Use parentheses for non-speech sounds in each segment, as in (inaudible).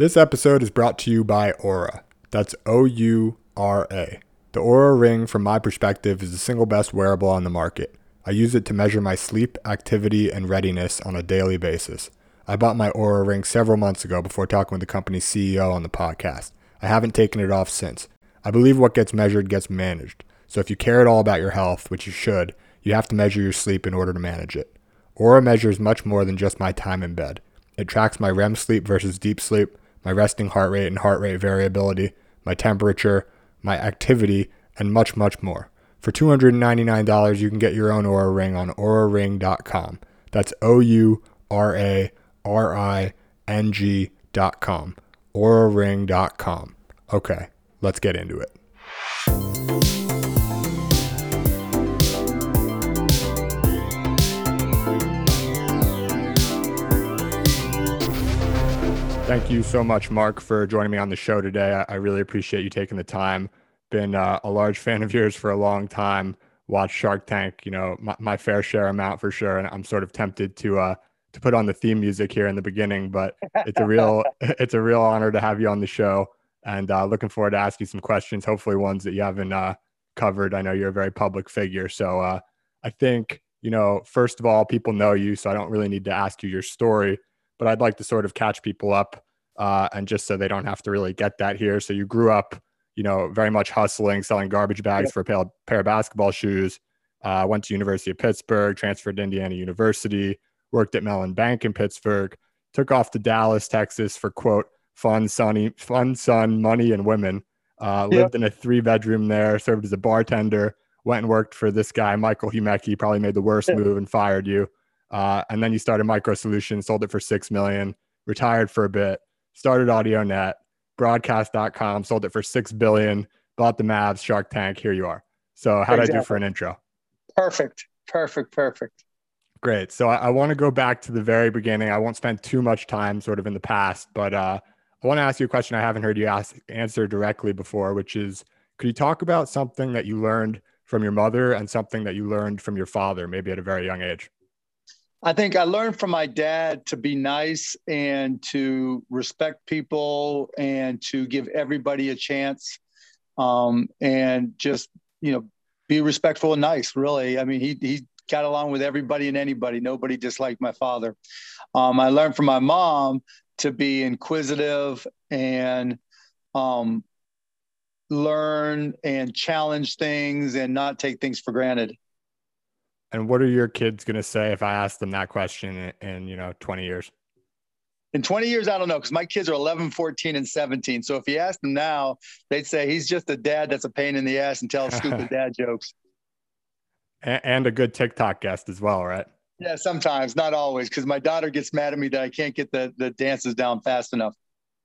This episode is brought to you by Oura. That's O U R A. The Oura Ring, from my perspective, is the single best wearable on the market. I use it to measure my sleep, activity, and readiness on a daily basis. I bought my Oura Ring several months ago before talking with the company's CEO on the podcast. I haven't taken it off since. I believe what gets measured gets managed. So if you care at all about your health, which you should, you have to measure your sleep in order to manage it. Oura measures much more than just my time in bed. It tracks my REM sleep versus deep sleep, my resting heart rate and heart rate variability, my temperature, my activity, and much, much more. For $299, you can get your own Oura Ring on OuraRing.com. That's O U R A R I N G.com. OuraRing.com. Okay, let's get into it. Thank you so much, Mark, for joining me on the show today. I, really appreciate you taking the time. Been uh, a large (laughs) fan of yours for a long time. Watched Shark Tank, you know, my, my, fair share amount for sure. And I'm sort of tempted to uh, to put on the theme music here in the beginning, but it's a real (laughs) (laughs) it's a real honor to have you on the show. And uh, looking forward to asking some questions, hopefully ones that you haven't uh, covered. I know you're a very public figure, so uh, I think you know. First of all, people know you, so I don't really need to ask you your story but I'd like to sort of catch people up uh, and just so they don't have to really get that here. So you grew up, you know, very much hustling, selling garbage bags yeah. for a pair of basketball shoes. Uh, went to University of Pittsburgh, transferred to Indiana University, worked at Mellon Bank in Pittsburgh, took off to Dallas, Texas for quote fun, sunny, fun, sun, money, and women. Uh, lived in a three bedroom there, served as a bartender, went and worked for this guy, Michael Humecki, probably made the worst move and fired you. Uh, and then you started Micro Solutions, sold it for six million, retired for a bit, started AudioNet, broadcast.com, sold it for six billion, bought the Mavs, Shark Tank. Here you are. So how did I do for an intro? Perfect. Perfect. Perfect. Great. So I, I want to go back to the very beginning. I won't spend too much time sort of in the past, but uh, I want to ask you a question I haven't heard you ask answer directly before, which is could you talk about something that you learned from your mother and something that you learned from your father, maybe at a very young age? I think I learned from my dad to be nice and to respect people and to give everybody a chance um, and just, you know, be respectful and nice, really. I mean, he, he got along with everybody and anybody. Nobody disliked my father. Um, I learned from my mom to be inquisitive and um, learn and challenge things and not take things for granted. And what are your kids going to say if I ask them that question in, in, you know, 20 years? In 20 years, I don't know, because my kids are 11, 14, and 17. So if you ask them now, they'd say he's just a dad that's a pain in the ass and tells stupid (laughs) dad jokes. And a good TikTok guest as well, right? Yeah, sometimes, not always, because my daughter gets mad at me that I can't get the, the dances down fast enough.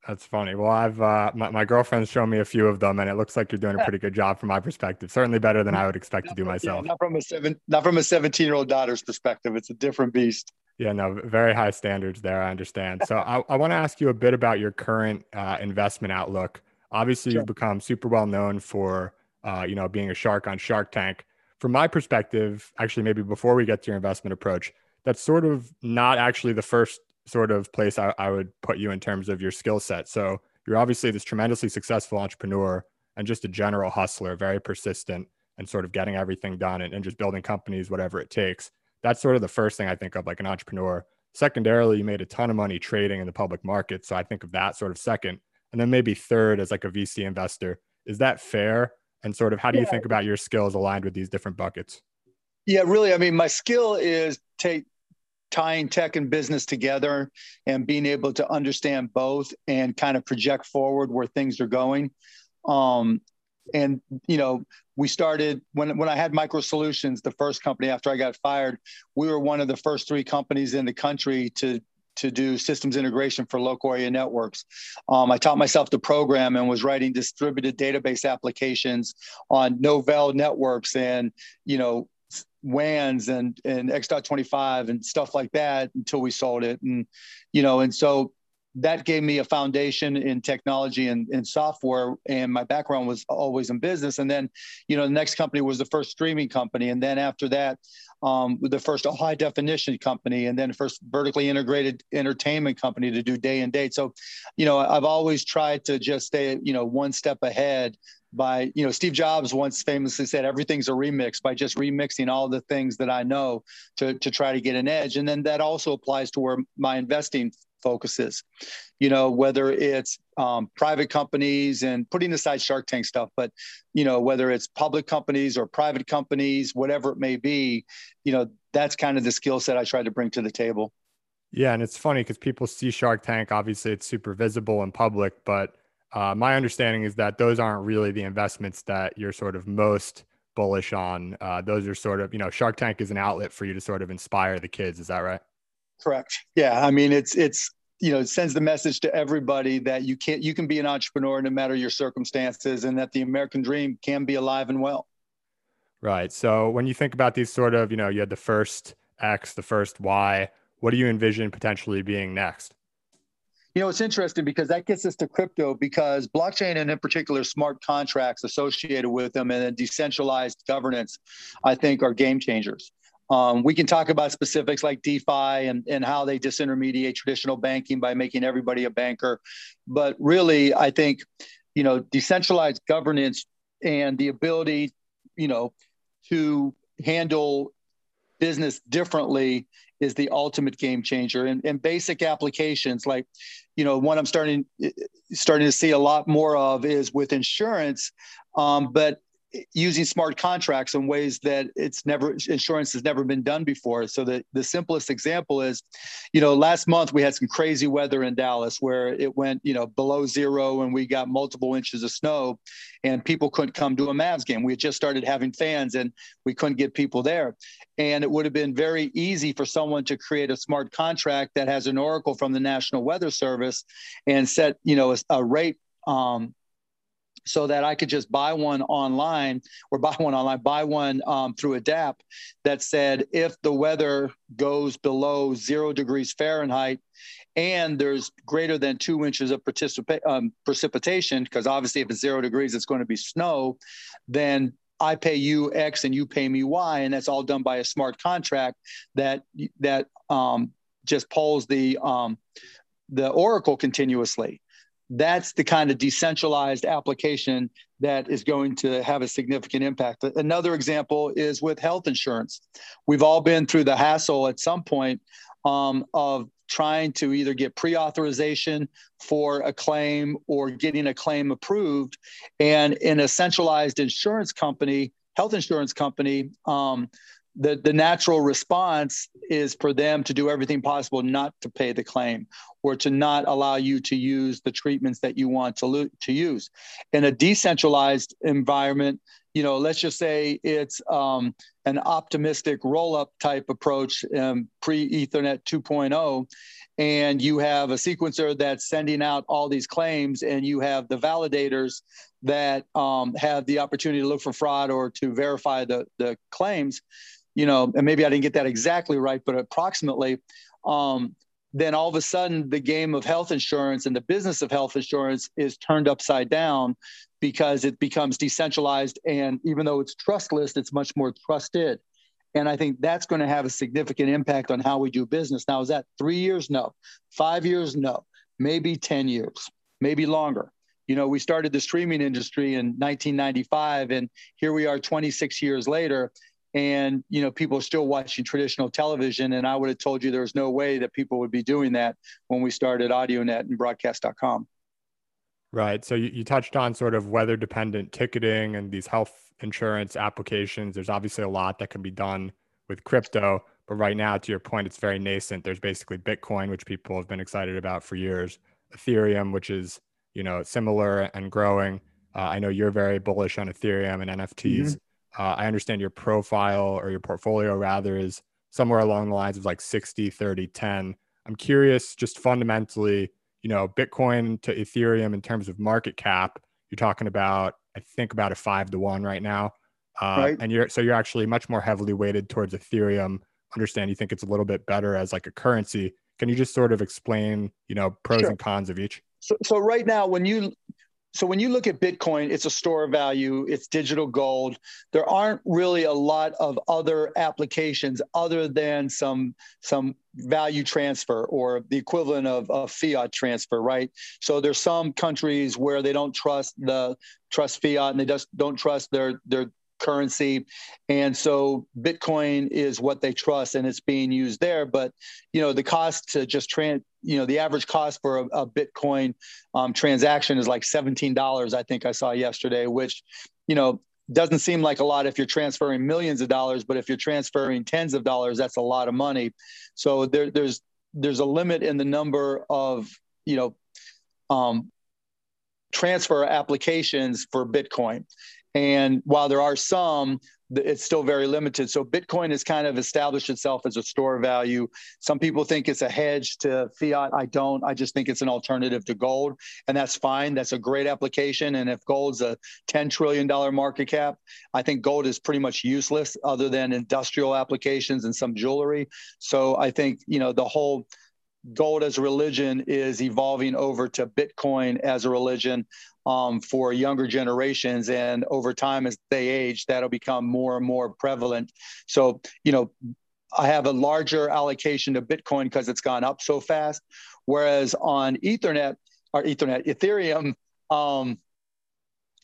That's funny. Well, I've uh, my, my girlfriend's shown me a few of them, and it looks like you're doing a pretty good job from my perspective. Certainly better than I would expect not to do myself. Yeah, not from a seven, not from a 17 year old daughter's perspective. It's a different beast. Yeah, no, very high standards there. I understand. So I, I want to ask you a bit about your current uh, investment outlook. Obviously, sure. you've become super well known for uh, you know being a shark on Shark Tank. From my perspective, actually, maybe before we get to your investment approach, that's sort of not actually the first sort of place I, I would put you in terms of your skill set. So you're obviously this tremendously successful entrepreneur and just a general hustler, very persistent and sort of getting everything done and, and just building companies, whatever it takes. That's sort of the first thing I think of like an entrepreneur. Secondarily, you made a ton of money trading in the public market. So I think of that sort of second. And then maybe third as like a VC investor. Is that fair? And sort of how do you think about your skills aligned with these different buckets? Yeah, really. I mean, my skill is take tying tech and business together and being able to understand both and kind of project forward where things are going. Um, and you know, we started when when I had Micro Solutions, the first company after I got fired. We were one of the first three companies in the country to to do systems integration for local area networks. Um, I taught myself to program and was writing distributed database applications on Novell networks and you know WANs and and X.25 and stuff like that until we sold it. And you know, and so that gave me a foundation in technology and, and software and my background was always in business. And then you know the next company was the first streaming company. And then after that um, the first high definition company and then first vertically integrated entertainment company to do day and date. So you know i've always tried to just stay you know one step ahead by you know steve jobs once famously said everything's a remix by just remixing all the things that i know to, to try to get an edge. And then that also applies to where my investing focuses you know whether it's um, private companies and putting aside shark tank stuff but you know whether it's public companies or private companies whatever it may be you know that's kind of the skill set i try to bring to the table. Yeah and it's funny because people see shark tank obviously it's super visible in public but uh, my understanding is that those aren't really the investments that you're sort of most bullish on. Uh, those are sort of, you know, Shark Tank is an outlet for you to sort of inspire the kids. Is that right? Correct. Yeah. I mean, it's, it's, you know, it sends the message to everybody that you can't, you can be an entrepreneur no matter your circumstances and that the American dream can be alive and well. Right. So when you think about these sort of, you know, you had the first X, the first Y, what do you envision potentially being next? You know, it's interesting because that gets us to crypto because blockchain and in particular smart contracts associated with them and decentralized governance, I think are game changers. Um, we can talk about specifics like DeFi and, and how they disintermediate traditional banking by making everybody a banker. But really, I think, you know, decentralized governance and the ability, you know, to handle business differently is the ultimate game changer and, and basic applications like you know one i'm starting starting to see a lot more of is with insurance. Um, but using smart contracts in ways that it's never insurance has never been done before. So the, the simplest example is you know last month we had some crazy weather in dallas where it went you know below zero and we got multiple inches of snow and people couldn't come to a mavs game. We had just started having fans and we couldn't get people there. And it would have been very easy for someone to create a smart contract that has an oracle from the national weather service and set you know a, a rate um, so that I could just buy one online or buy one online, buy one um, through dApp that said if the weather goes below zero degrees Fahrenheit and there's greater than two inches of um, precipitation, because obviously if it's zero degrees, it's going to be snow, then I pay you X and you pay me Y, and that's all done by a smart contract that that um, just polls the um, the oracle continuously that's the kind of decentralized application that is going to have a significant impact. Another example is with health insurance. We've all been through the hassle at some point um, of trying to either get pre authorization for a claim or getting a claim approved. And in a centralized insurance company, health insurance company, um, the, the natural response is for them to do everything possible not to pay the claim or to not allow you to use the treatments that you want to, lo- to use. In a decentralized environment, you know, let's just say it's um, an optimistic roll up type approach, um, pre Ethernet 2.0, and you have a sequencer that's sending out all these claims, and you have the validators that um, have the opportunity to look for fraud or to verify the, the claims you know, and maybe I didn't get that exactly right, but approximately, um, then all of a sudden the game of health insurance and the business of health insurance is turned upside down because it becomes decentralized. And even though it's trustless, it's much more trusted. And I think that's going to have a significant impact on how we do business. Now, is that three years? No. Five years? No. Maybe 10 years, maybe longer. You know, we started the streaming industry in 1995, and here we are 26 years later and you know people are still watching traditional television and i would have told you there was no way that people would be doing that when we started audionet and broadcast.com right. So you, you touched on sort of weather dependent ticketing and these health insurance applications. There's obviously a lot that can be done with crypto but right now to your point it's very nascent. There's basically bitcoin which people have been excited about for years ethereum which is you know similar and growing. Uh, i know you're very bullish on ethereum and nfts mm-hmm. Uh, I understand your profile or your portfolio rather is somewhere along the lines of like 60, 30, 10. I'm curious, just fundamentally, you know, Bitcoin to Ethereum in terms of market cap, you're talking about, I think about a five to one right now. Uh, right. And you're, so you're actually much more heavily weighted towards Ethereum. Understand you think it's a little bit better as like a currency. Can you just sort of explain, you know, pros sure. and cons of each? So, so right now, when you so when you look at Bitcoin, it's a store of value, it's digital gold. There aren't really a lot of other applications other than some some value transfer or the equivalent of a fiat transfer, right? So there's some countries where they don't trust the trust fiat and they just don't trust their their currency. And so bitcoin is what they trust and it's being used there. But you know the cost to just trans you know the average cost for a, a bitcoin um, transaction is like $17 i think i saw yesterday which you know doesn't seem like a lot if you're transferring millions of dollars but if you're transferring tens of dollars that's a lot of money. So there, there's there's a limit in the number of you know um, transfer applications for bitcoin and while there are some, it's still very limited. So Bitcoin has kind of established itself as a store value. Some people think it's a hedge to fiat. I don't. I just think it's an alternative to gold, and that's fine. That's a great application. And if gold's a $10 trillion market cap, I think gold is pretty much useless other than industrial applications and some jewelry. So I think, you know, the whole gold as a religion is evolving over to Bitcoin as a religion um, for younger generations. And over time, as they age, that'll become more and more prevalent. So, you know, I have a larger allocation to Bitcoin because it's gone up so fast. Whereas on Ethernet or Ethernet, Ethereum, um,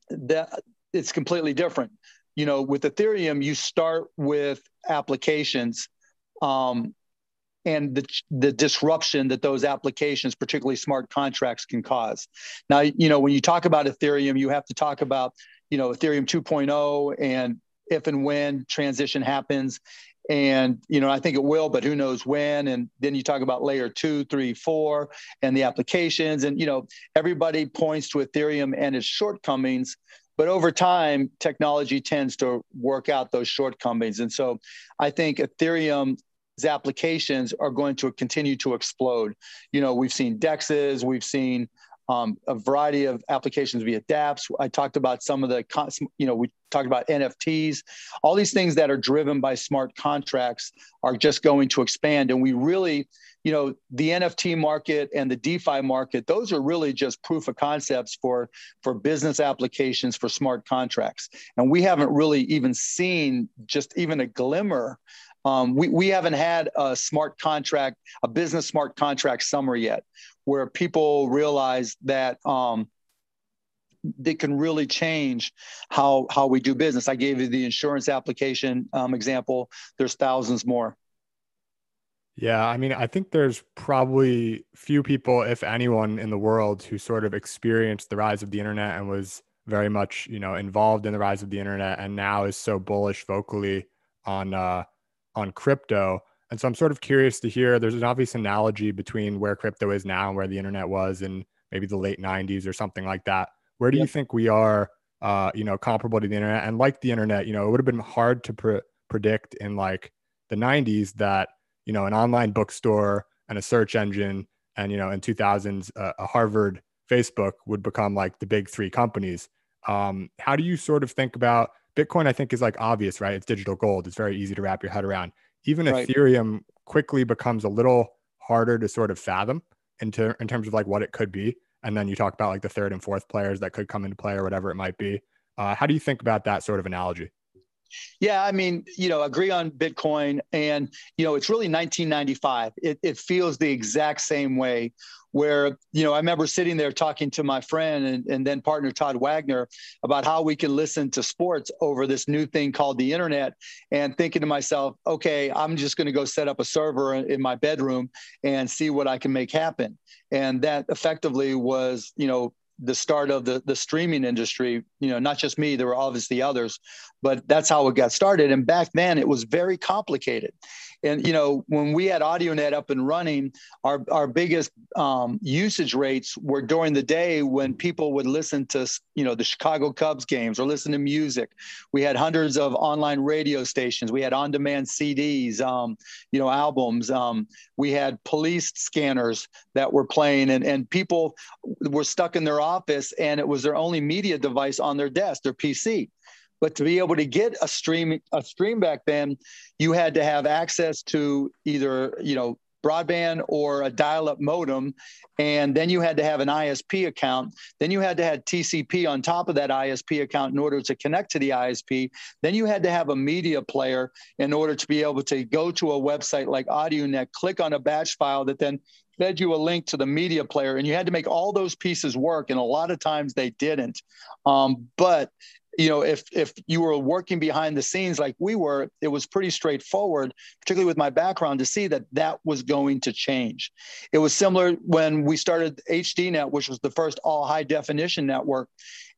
that it's completely different. You know, with Ethereum, you start with applications um, and the, the disruption that those applications, particularly smart contracts, can cause. Now, you know, when you talk about Ethereum, you have to talk about, you know, Ethereum 2.0 and if and when transition happens. And, you know, I think it will, but who knows when. And then you talk about layer two, three, four, and the applications. And, you know, everybody points to Ethereum and its shortcomings. But over time, technology tends to work out those shortcomings. And so I think Ethereum applications are going to continue to explode. You know, we've seen DEXs, we've seen um, a variety of applications via dApps. I talked about some of the, you know, we talked about NFTs. All these things that are driven by smart contracts are just going to expand. And we really, you know, the NFT market and the DeFi market, those are really just proof of concepts for, for business applications for smart contracts. And we haven't really even seen just even a glimmer um, we, we haven't had a smart contract, a business smart contract summer yet, where people realize that um, they can really change how how we do business. I gave you the insurance application um, example. There's thousands more. Yeah, I mean, I think there's probably few people, if anyone, in the world who sort of experienced the rise of the internet and was very much, you know, involved in the rise of the internet, and now is so bullish vocally on uh, on crypto. And so I'm sort of curious to hear there's an obvious analogy between where crypto is now and where the internet was in maybe the late 90s or something like that. Where do yep. you think we are, uh, you know, comparable to the internet? And like the internet, you know, it would have been hard to pre- predict in like the 90s that, you know, an online bookstore and a search engine and, you know, in 2000s, uh, a Harvard Facebook would become like the big three companies. Um, how do you sort of think about Bitcoin, I think, is like obvious, right? It's digital gold. It's very easy to wrap your head around. Even right. Ethereum quickly becomes a little harder to sort of fathom into in terms of like what it could be. And then you talk about like the third and fourth players that could come into play or whatever it might be. Uh, how do you think about that sort of analogy? Yeah, I mean, you know, agree on Bitcoin. And, you know, it's really 1995. It, it feels the exact same way where you know i remember sitting there talking to my friend and, and, then partner todd wagner about how we can listen to sports over this new thing called the internet and thinking to myself okay i'm just going to go set up a server in my bedroom and see what i can make happen and that effectively was you know the start of the the streaming industry you know not just me there were obviously others but that's how it got started. And back then it was very complicated and you know, when we had AudioNet up and running, our our biggest um, usage rates were during the day when people would listen to you know the Chicago Cubs games or listen to music. We had hundreds of online radio stations. We had on-demand CDs, um, you know, albums. Um, we had police scanners that were playing, and and people were stuck in their office, and it was their only media device on their desk, their PC. But to be able to get a stream a stream back then, you had to have access to either you know broadband or a dial-up modem, and then you had to have an ISP account. Then you had to have TCP on top of that ISP account in order to connect to the ISP. Then you had to have a media player in order to be able to go to a website like AudioNet, click on a batch file that then fed you a link to the media player, and you had to make all those pieces work. And a lot of times they didn't. Um, but you know, if if you were working behind the scenes like we were, it was pretty straightforward, particularly with my background, to see that that was going to change. It was similar when we started HDNet, which was the first all high definition network,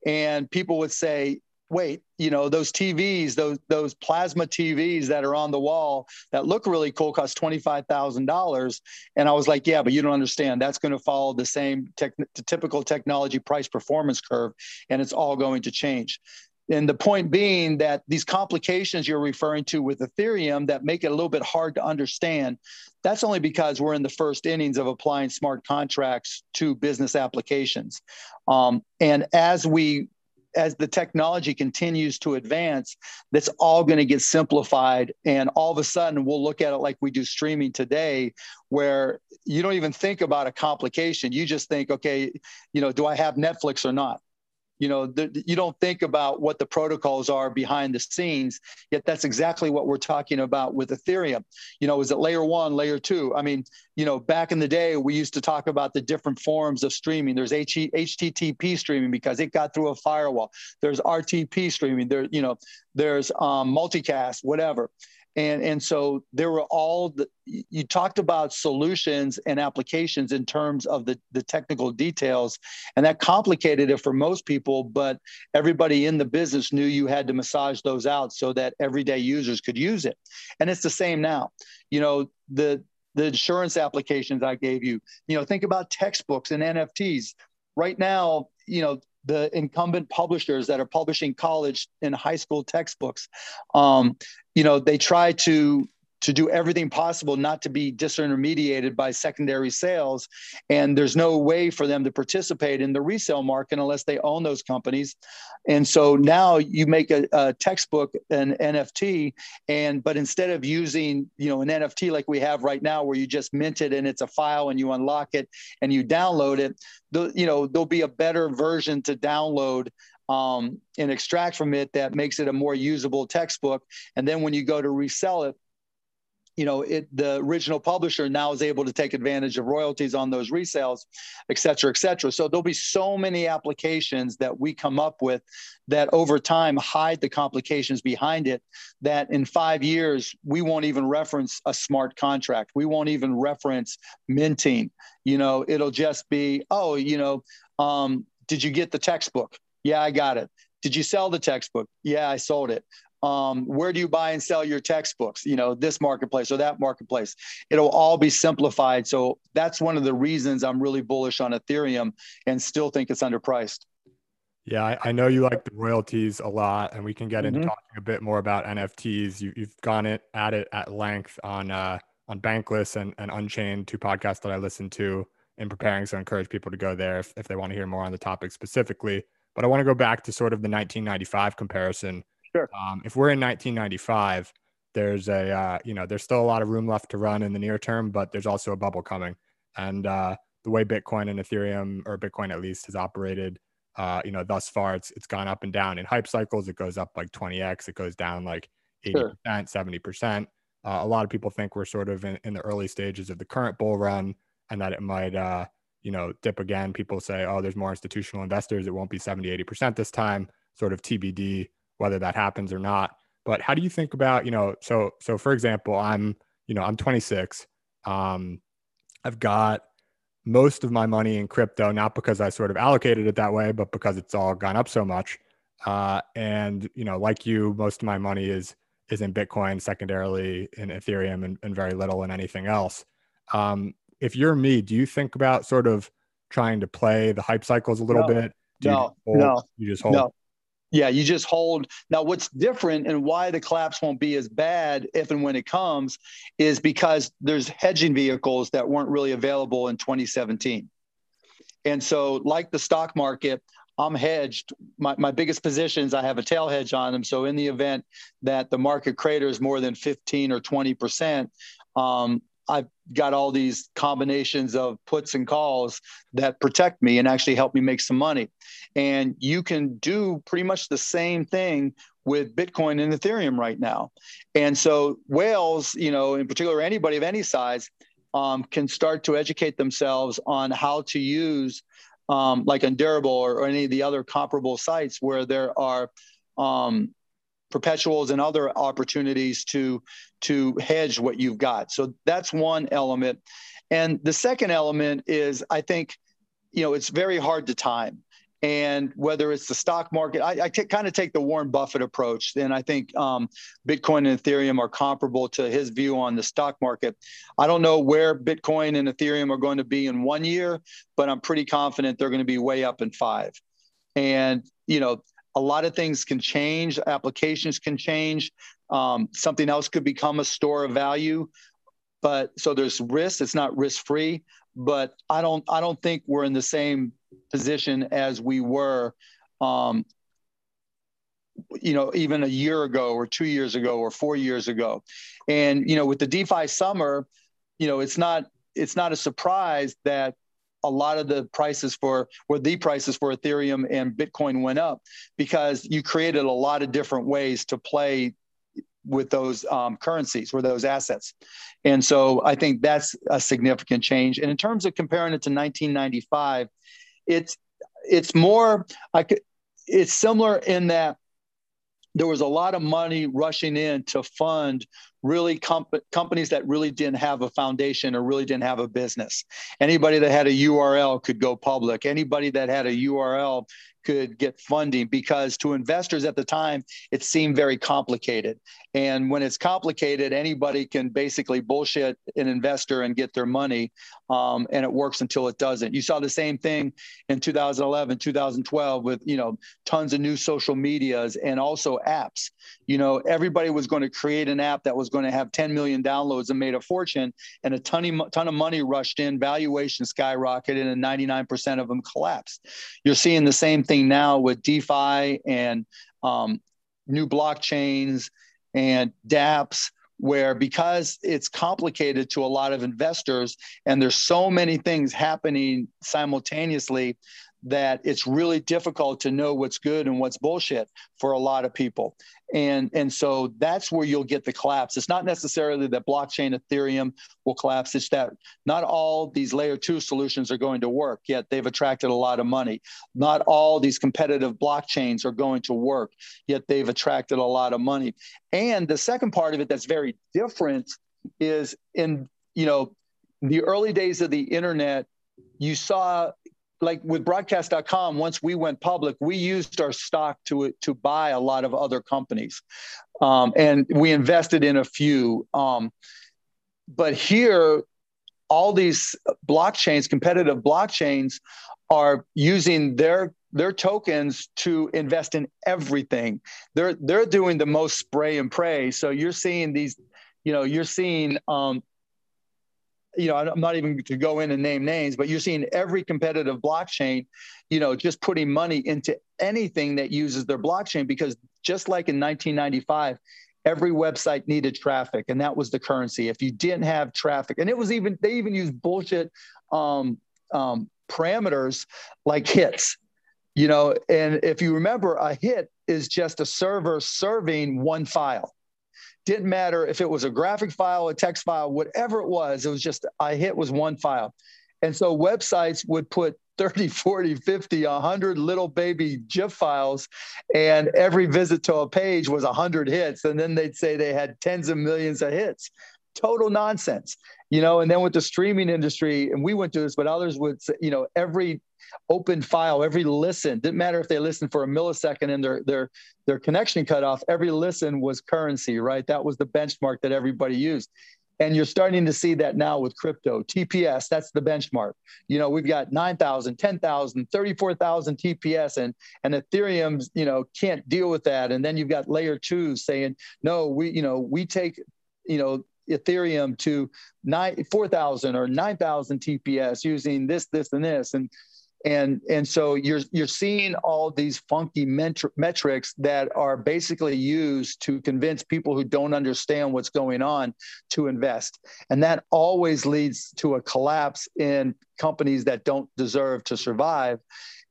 and people would say, wait, you know, those TVs, those those plasma TVs that are on the wall that look really cool cost twenty five thousand dollars, and I was like, yeah, but you don't understand. That's going to follow the same typical technology price performance curve, and it's all going to change. And the point being that these complications you're referring to with Ethereum that make it a little bit hard to understand, that's only because we're in the first innings of applying smart contracts to business applications. Um, and as we as the technology continues to advance, that's all going to get simplified. And all of a sudden, we'll look at it like we do streaming today, where you don't even think about a complication. You just think, okay, you know, do I have Netflix or not? you know the, you don't think about what the protocols are behind the scenes yet that's exactly what we're talking about with ethereum you know is it layer one layer two i mean you know back in the day we used to talk about the different forms of streaming. There's http streaming because it got through a firewall. There's rtp streaming. There you know there's um, multicast whatever. And and so there were all the, you talked about solutions and applications in terms of the the technical details and that complicated it for most people but everybody in the business knew you had to massage those out so that everyday users could use it. And it's the same now. You know the the insurance applications i gave you you know think about textbooks and nfts right now you know the incumbent publishers that are publishing college and high school textbooks. Um, you know, they try to to do everything possible not to be disintermediated by secondary sales. And there's no way for them to participate in the resale market unless they own those companies. And so now you make a, a textbook, an NFT, and but instead of using, you know, an NFT like we have right now, where you just mint it and it's a file and you unlock it and you download it, the, you know, there'll be a better version to download um, and extract from it that makes it a more usable textbook. And then when you go to resell it, you know, it the original publisher now is able to take advantage of royalties on those resales, et cetera, et cetera. So there'll be so many applications that we come up with that over time hide the complications behind it that in five years we won't even reference a smart contract. We won't even reference minting. You know, it'll just be, oh, you know, um, did you get the textbook? Yeah, I got it. Did you sell the textbook? Yeah, I sold it. Um, where do you buy and sell your textbooks? You know, this marketplace or that marketplace. It'll all be simplified. So that's one of the reasons I'm really bullish on Ethereum and still think it's underpriced. Yeah, I, I know you like the royalties a lot, and we can get into mm-hmm. talking a bit more about NFTs. You, have gone it at it at length on uh, on Bankless and, and Unchained, two podcasts that I listened to in preparing. So I encourage people to go there if, if they want to hear more on the topic specifically. But I want to go back to sort of the 1995 comparison. Sure. Um, if we're in 1995, there's a uh, you know there's still a lot of room left to run in the near term, but there's also a bubble coming. And uh, the way Bitcoin and Ethereum, or Bitcoin at least, has operated, uh, you know, thus far, it's it's gone up and down in hype cycles. It goes up like 20x. It goes down like 80 sure. percent, 70 percent. Uh, a lot of people think we're sort of in, in the early stages of the current bull run, and that it might uh, you know, dip again. People say, oh, there's more institutional investors. It won't be 70, 80% this time, sort of TBD whether that happens or not. But how do you think about, you know, so, so for example, I'm, you know, I'm 26. Um, I've got most of my money in crypto, not because I sort of allocated it that way, but because it's all gone up so much. Uh, and, you know, like you, most of my money is, is in Bitcoin, secondarily in Ethereum and, and very little in anything else. Um, if you're me, do you think about sort of trying to play the hype cycles a little no, bit? Do no, you no, you just hold. No. Yeah, you just hold. Now, what's different and why the collapse won't be as bad if and when it comes is because there's hedging vehicles that weren't really available in 2017. And so, like the stock market, I'm hedged. My, my biggest positions, I have a tail hedge on them. So, in the event that the market craters more than 15 or 20%, um, I've got all these combinations of puts and calls that protect me and actually help me make some money. And you can do pretty much the same thing with Bitcoin and Ethereum right now. And so whales, you know, in particular, anybody of any size um, can start to educate themselves on how to use um, like Endurable or, or, any of the other comparable sites where there are um, perpetuals and other opportunities to to hedge what you've got. So that's one element. And the second element is I think you know it's very hard to time. And whether it's the stock market, I, I t- kind of take the Warren Buffett approach. And I think um, Bitcoin and Ethereum are comparable to his view on the stock market. I don't know where Bitcoin and Ethereum are going to be in one year, but I'm pretty confident they're going to be way up in five. And, you know, a lot of things can change, applications can change, um, something else could become a store of value. But so there's risk, it's not risk free, but I don't I don't think we're in the same position as we were um, you know even a year ago or two years ago or four years ago and you know with the defi summer you know it's not it's not a surprise that a lot of the prices for where the prices for Ethereum and Bitcoin went up because you created a lot of different ways to play with those um, currencies or those assets. And so I think that's a significant change. And in terms of comparing it to 1995, it's it's more I could it's similar in that there was a lot of money rushing in to fund really comp- companies that really didn't have a foundation or really didn't have a business. Anybody that had a URL could go public. Anybody that had a URL could get funding because to investors at the time it seemed very complicated and when it's complicated anybody can basically bullshit an investor and get their money um, and it works until it doesn't you saw the same thing in 2011 2012 with you know tons of new social medias and also apps you know everybody was going to create an app that was going to have 10 million downloads and made a fortune and a ton of, ton of money rushed in valuation skyrocketed and 99% of them collapsed. You're seeing the same thing now with DeFi and um, new blockchains and dApps, where because it's complicated to a lot of investors and there's so many things happening simultaneously that it's really difficult to know what's good and what's bullshit for a lot of people. And, and so that's where you'll get the collapse. It's not necessarily that blockchain Ethereum will collapse. It's that not all these layer two solutions are going to work, yet they've attracted a lot of money. Not all these competitive blockchains are going to work, yet they've attracted a lot of money. And the second part of it that's very different is in, you know, the early days of the internet, you saw like with broadcast.com once we went public we used our stock to to buy a lot of other companies. Um, and we invested in a few. Um, but here all these blockchains competitive blockchains are using their their tokens to invest in everything. They're they're doing the most spray and pray. So you're seeing these you know you're seeing um, you know, I'm not even to go in and name names, but you're seeing every competitive blockchain, you know, just putting money into anything that uses their blockchain because just like in 1995, every website needed traffic and that was the currency. If you didn't have traffic, and it was even, they even used bullshit um, um, parameters like hits, you know, and if you remember, a hit is just a server serving one file didn't matter if it was a graphic file, a text file, whatever it was, it was just I hit was one file. And so websites would put (laughs) 30, 40, 50, 100 little baby GIF files, and every visit to a page was 100 hits. And then they'd say they had tens of millions of hits. Total nonsense, you know. And then with the streaming industry, and we went to this, but others would say, you know, every open file, every listen, didn't matter if they listened for a millisecond and their their their connection cut off, every listen was currency, right? That was the benchmark that everybody used. And you're starting to see that now with crypto. TPS, that's the benchmark. You know, we've got 9,000, 10,000, 34,000 TPS and and Ethereum, you know, can't deal with that. And then you've got layer 2 saying, "No, we, you know, we take, you know, Ethereum to nine, 4,000 or 9,000 TPS using this, this, and this. And and and so you're you're seeing all these funky metri- metrics that are basically used to convince people who don't understand what's going on to invest. And that always leads to a collapse in companies that don't deserve to survive.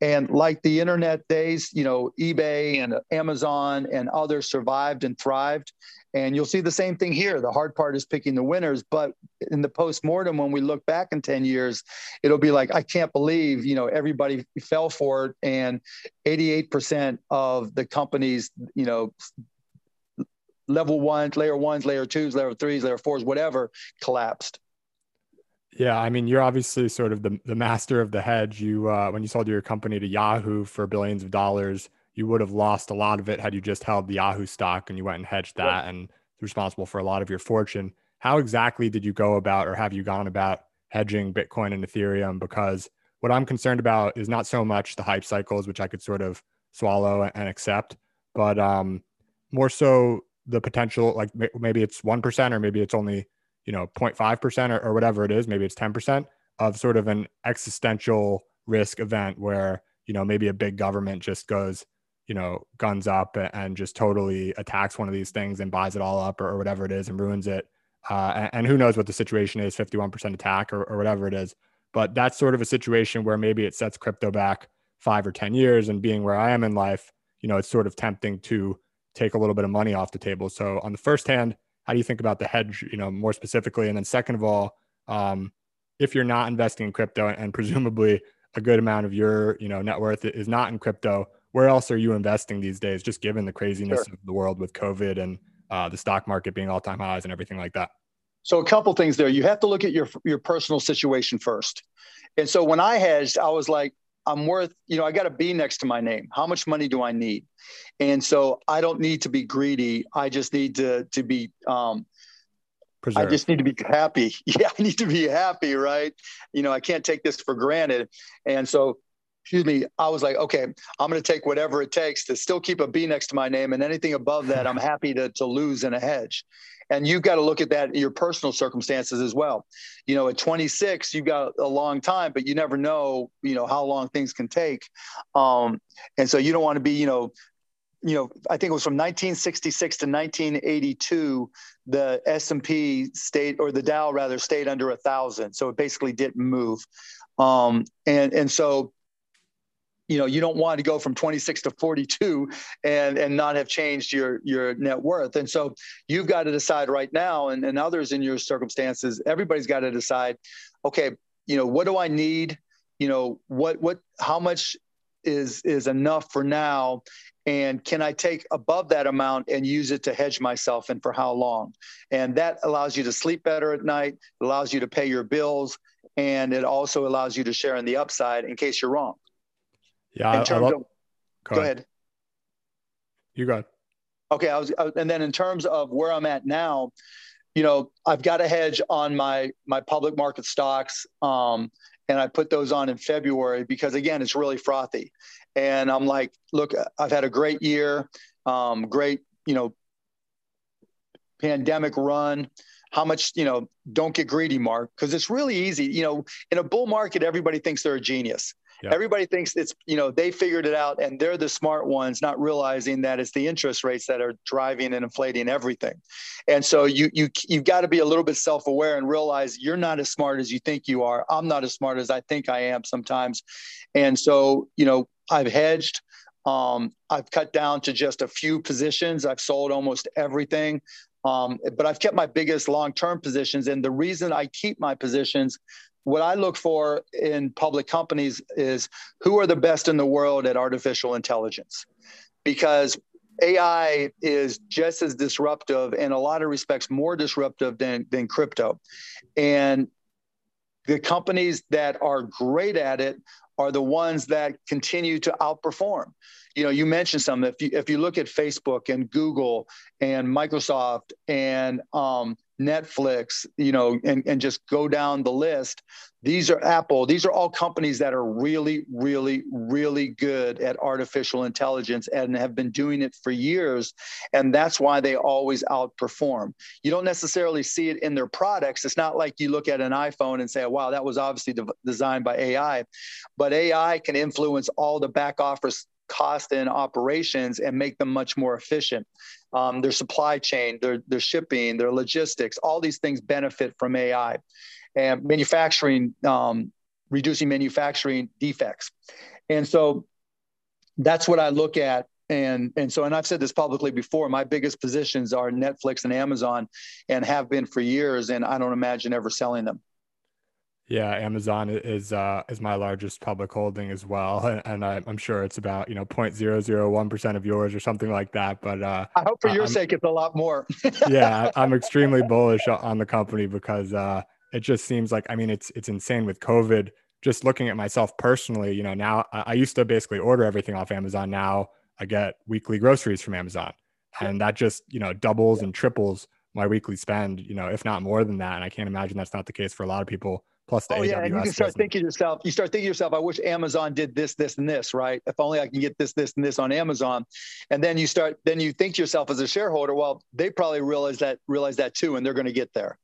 And like the internet days you know ebay and amazon and others survived and thrived and you'll see the same thing here. The hard part is picking the winners. But in the post-mortem, when we look back in 10 years, it'll be like, I can't believe, you know, everybody fell for it. And 88% of the companies, you know, level one, layer ones, layer twos, layer threes, layer fours, whatever, collapsed. Yeah, I mean, you're obviously sort of the, the master of the hedge. You uh, when you sold your company to Yahoo for billions of dollars, you would have lost a lot of it had you just held the Yahoo stock and you went and hedged that and responsible for a lot of your fortune. How exactly did you go about or have you gone about hedging Bitcoin and Ethereum? Because what I'm concerned about is not so much the hype cycles, which I could sort of swallow and accept, but um, more so the potential, like maybe it's 1% or maybe it's only, you know, 0.5% or, or whatever it is, maybe it's 10% of sort of an existential risk event where, you know, maybe a big government just goes, you know, guns up and just totally attacks one of these things and buys it all up or, or whatever it is and ruins it. Uh, and, and, who knows what the situation is 51% attack or, or whatever it is. But that's sort of a situation where maybe it sets crypto back five or 10 years. And being where I am in life, you know, it's sort of tempting to take a little bit of money off the table. So, on the first hand, how do you think about the hedge, you know, more specifically? And then, second of all, um, if you're not investing in crypto and presumably a good amount of your, you know, net worth is not in crypto, where else are you investing these days, just given the craziness sure. of the world with COVID and uh, the stock market being all time highs and everything like that? So a couple things there. You have to look at your your personal situation first. And so when I hedged, I was like, I'm worth, you know, I got a B next to my name. How much money do I need? And so I don't need to be greedy. I just need to to be um, Preserve. I just need to be happy. (laughs) Yeah, I need to be happy, right? You know, I can't take this for granted. And so excuse me, I was like, okay, I'm going to take whatever it takes to still keep a B next to my name, and anything above that, I'm (laughs) happy to to lose in a hedge. And you've got to look at that in your personal circumstances as well. You know, at 26, you've got a long time, but you never know, you know, how long things can take. Um, and so you don't want to be, you know, you know, I think it was from 1966 to 1982, the S&P stayed, or the Dow rather, stayed under a thousand. So it basically didn't move. Um, and and so you know you don't want to go from 26 to 42 and and not have changed your your net worth. And so you've got to decide right now and, and others in your circumstances everybody's got to decide okay you know what do i need? You know what what how much is is enough for now? And can i take above that amount and use it to hedge myself and for how long? And that allows you to sleep better at night allows you to pay your bills and it also allows you to share in the upside in case you're wrong yeah, in terms love, of, go, go ahead. ahead. You go. Ahead. Okay, I was, and then in terms of where I'm at now, you know, I've got a hedge on my my public market stocks, um, and I put those on in February because again, it's really frothy, and I'm like, look, I've had a great year, um, great, you know, pandemic run how much you know don't get greedy mark because it's really easy you know in a bull market everybody thinks they're a genius Everybody thinks it's, you know, they figured it out and they're the smart ones, not realizing that it's the interest rates that are driving and inflating everything. And so you you you've got to be a little bit self-aware and realize you're not as smart as you think you are. I'm not as smart as I think I am sometimes. And so, you know, I've hedged. Um, I've cut down to just a few positions. I've sold almost everything. Um, but I've kept my biggest long-term positions. And the reason I keep my positions what I look for in public companies is who are the best in the world at artificial intelligence? Because AI is just as disruptive, in a lot of respects, more disruptive than, than crypto. And the companies that are great at it are the ones that continue to outperform. You know, you mentioned some. If you if you look at Facebook and Google and Microsoft and um, Netflix, you know, and, and just go down the list. These are Apple. These are all companies that are really, really, really good at artificial intelligence and have been doing it for years. And that's why they always outperform. You don't necessarily see it in their products. It's not like you look at an iPhone and say, wow, that was obviously de- designed by AI. But AI can influence all the back office cost and operations and make them much more efficient. Um, their supply chain, their, their shipping, their logistics, all these things benefit from AI and manufacturing, um, reducing manufacturing defects. And so that's what I look at. And, and so, and I've said this publicly before, my biggest positions are Netflix and Amazon and have been for years. And I don't imagine ever selling them. Yeah, Amazon is uh, is my largest public holding as well, and, and I, am sure it's about you know 0.001 percent of yours or something like that. But uh, I hope for your I'm, sake it's a lot more. (laughs) yeah, I'm extremely bullish on the company because uh, it just seems like I mean it's it's insane with COVID. Just looking at myself personally, you know, now I used to basically order everything off Amazon. Now I get weekly groceries from Amazon, and that just you know doubles and triples my weekly spend. You know, if not more than that. And I can't imagine that's not the case for a lot of people plus the oh, AWS yeah, and you can start thinking yourself you start thinking yourself i wish amazon did this this and this right if only i can get this this and this on amazon and then you start then you think to yourself as a shareholder well they probably realize that realize that too and they're going to get there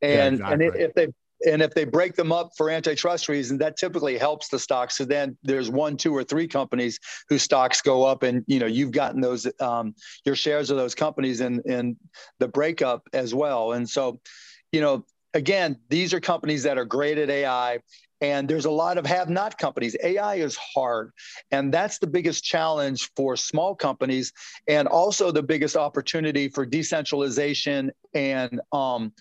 and yeah, exactly. and if they and if they break them up for antitrust reasons, that typically helps the stocks. So then there's one, two, or three companies whose stocks go up, and you know you've gotten those um, your shares of those companies in in the breakup as well. And so, you know, again, these are companies that are great at AI. And there's a lot of have not companies. AI is hard. And that's the biggest challenge for small companies and also the biggest opportunity for decentralization and um,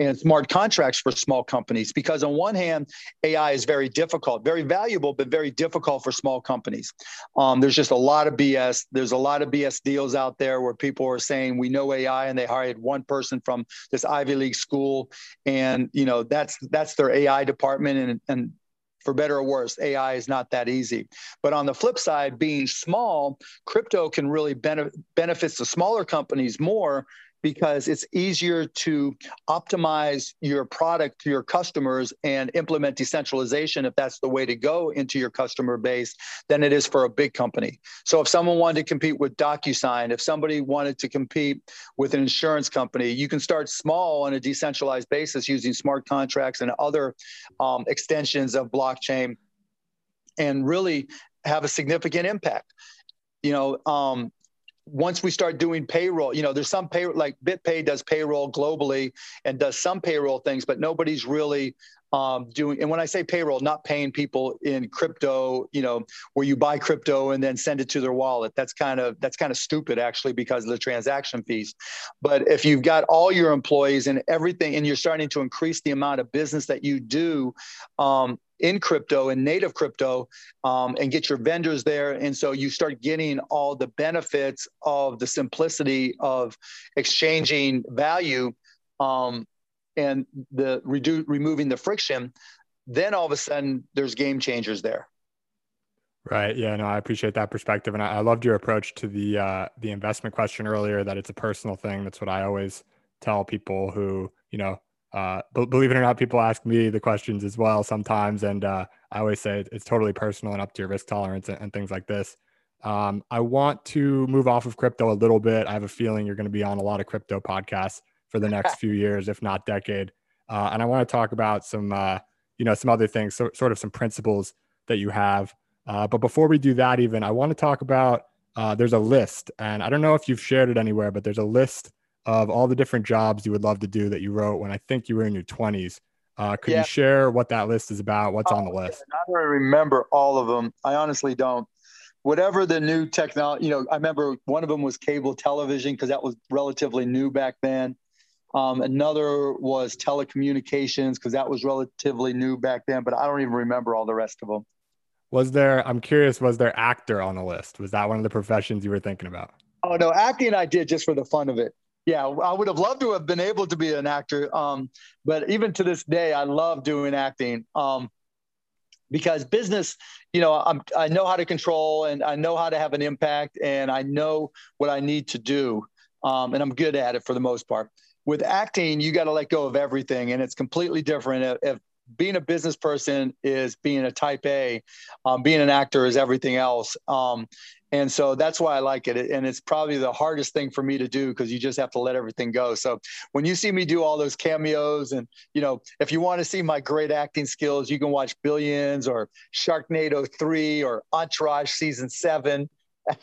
and smart contracts for small companies because on one hand ai is very difficult very valuable but very difficult for small companies um, there's just a lot of bs there's a lot of bs deals out there where people are saying we know ai and they hired one person from this ivy league school and you know that's that's their ai department and, and for better or worse, AI is not that easy. But on the flip side, being small, crypto can really benefit benefits the smaller companies more because it's easier to optimize your product to your customers and implement decentralization if that's the way to go into your customer base than it is for a big company. So if someone wanted to compete with DocuSign, if somebody wanted to compete with an insurance company, you can start small on a decentralized basis using smart contracts and other um, extensions of blockchain and really have a significant impact. You know, um, once we start doing payroll, you know, there's some pay like BitPay does payroll globally and does some payroll things, but nobody's really um, doing. And when I say payroll, not paying people in crypto, you know, where you buy crypto and then send it to their wallet. That's kind of that's kind of stupid actually because of the transaction fees. But if you've got all your employees and everything, and you're starting to increase the amount of business that you do, um, in crypto and native crypto um, and get your vendors there. And so you start getting all the benefits of the simplicity of exchanging value um, and the redu- removing the friction. Then all of a sudden, there's game changers there. Right. Yeah. No, I appreciate that perspective, and I, I loved your approach to the uh, the investment question earlier. That it's a personal thing. That's what I always tell people who you know uh, believe it or not, people ask me the questions as well sometimes, and uh, I always say it's totally personal and up to your risk tolerance and, and things like this. Um, I want to move off of crypto a little bit. I have a feeling you're going to be on a lot of crypto podcasts for the next (laughs) few years, if not decade. Uh, and I want to talk about some, uh, you know, some other things, so, sort of some principles that you have. Uh, but before we do that, even I want to talk about. Uh, there's a list, and I don't know if you've shared it anywhere, but there's a list of all the different jobs you would love to do that you wrote when I think you were in your 20s. Uh, could yeah. you share what that list is about? What's oh, on the oh, list? I don't remember all of them. I honestly don't. Whatever the new technology, you know, I remember one of them was cable television because that was relatively new back then. Um, another was telecommunications because that was relatively new back then, but I don't even remember all the rest of them. Was there, I'm curious, was there actor on the list? Was that one of the professions you were thinking about? Oh, no, acting I did just for the fun of it yeah, I would have loved to have been able to be an actor. Um, but even to this day, I love doing acting. Um, because business, you know, I'm, I know how to control and I know how to have an impact and I know what I need to do. Um, and I'm good at it for the most part. with acting, you got to let go of everything, and it's completely different. If being a business person is being a type A, um, being an actor is everything else. And so that's why I like it. And it's probably the hardest thing for me to do because you just have to let everything go. So when you see me do all those cameos, and you know, if you want to see my great acting skills, you can watch Billions or Sharknado three or Entourage season seven,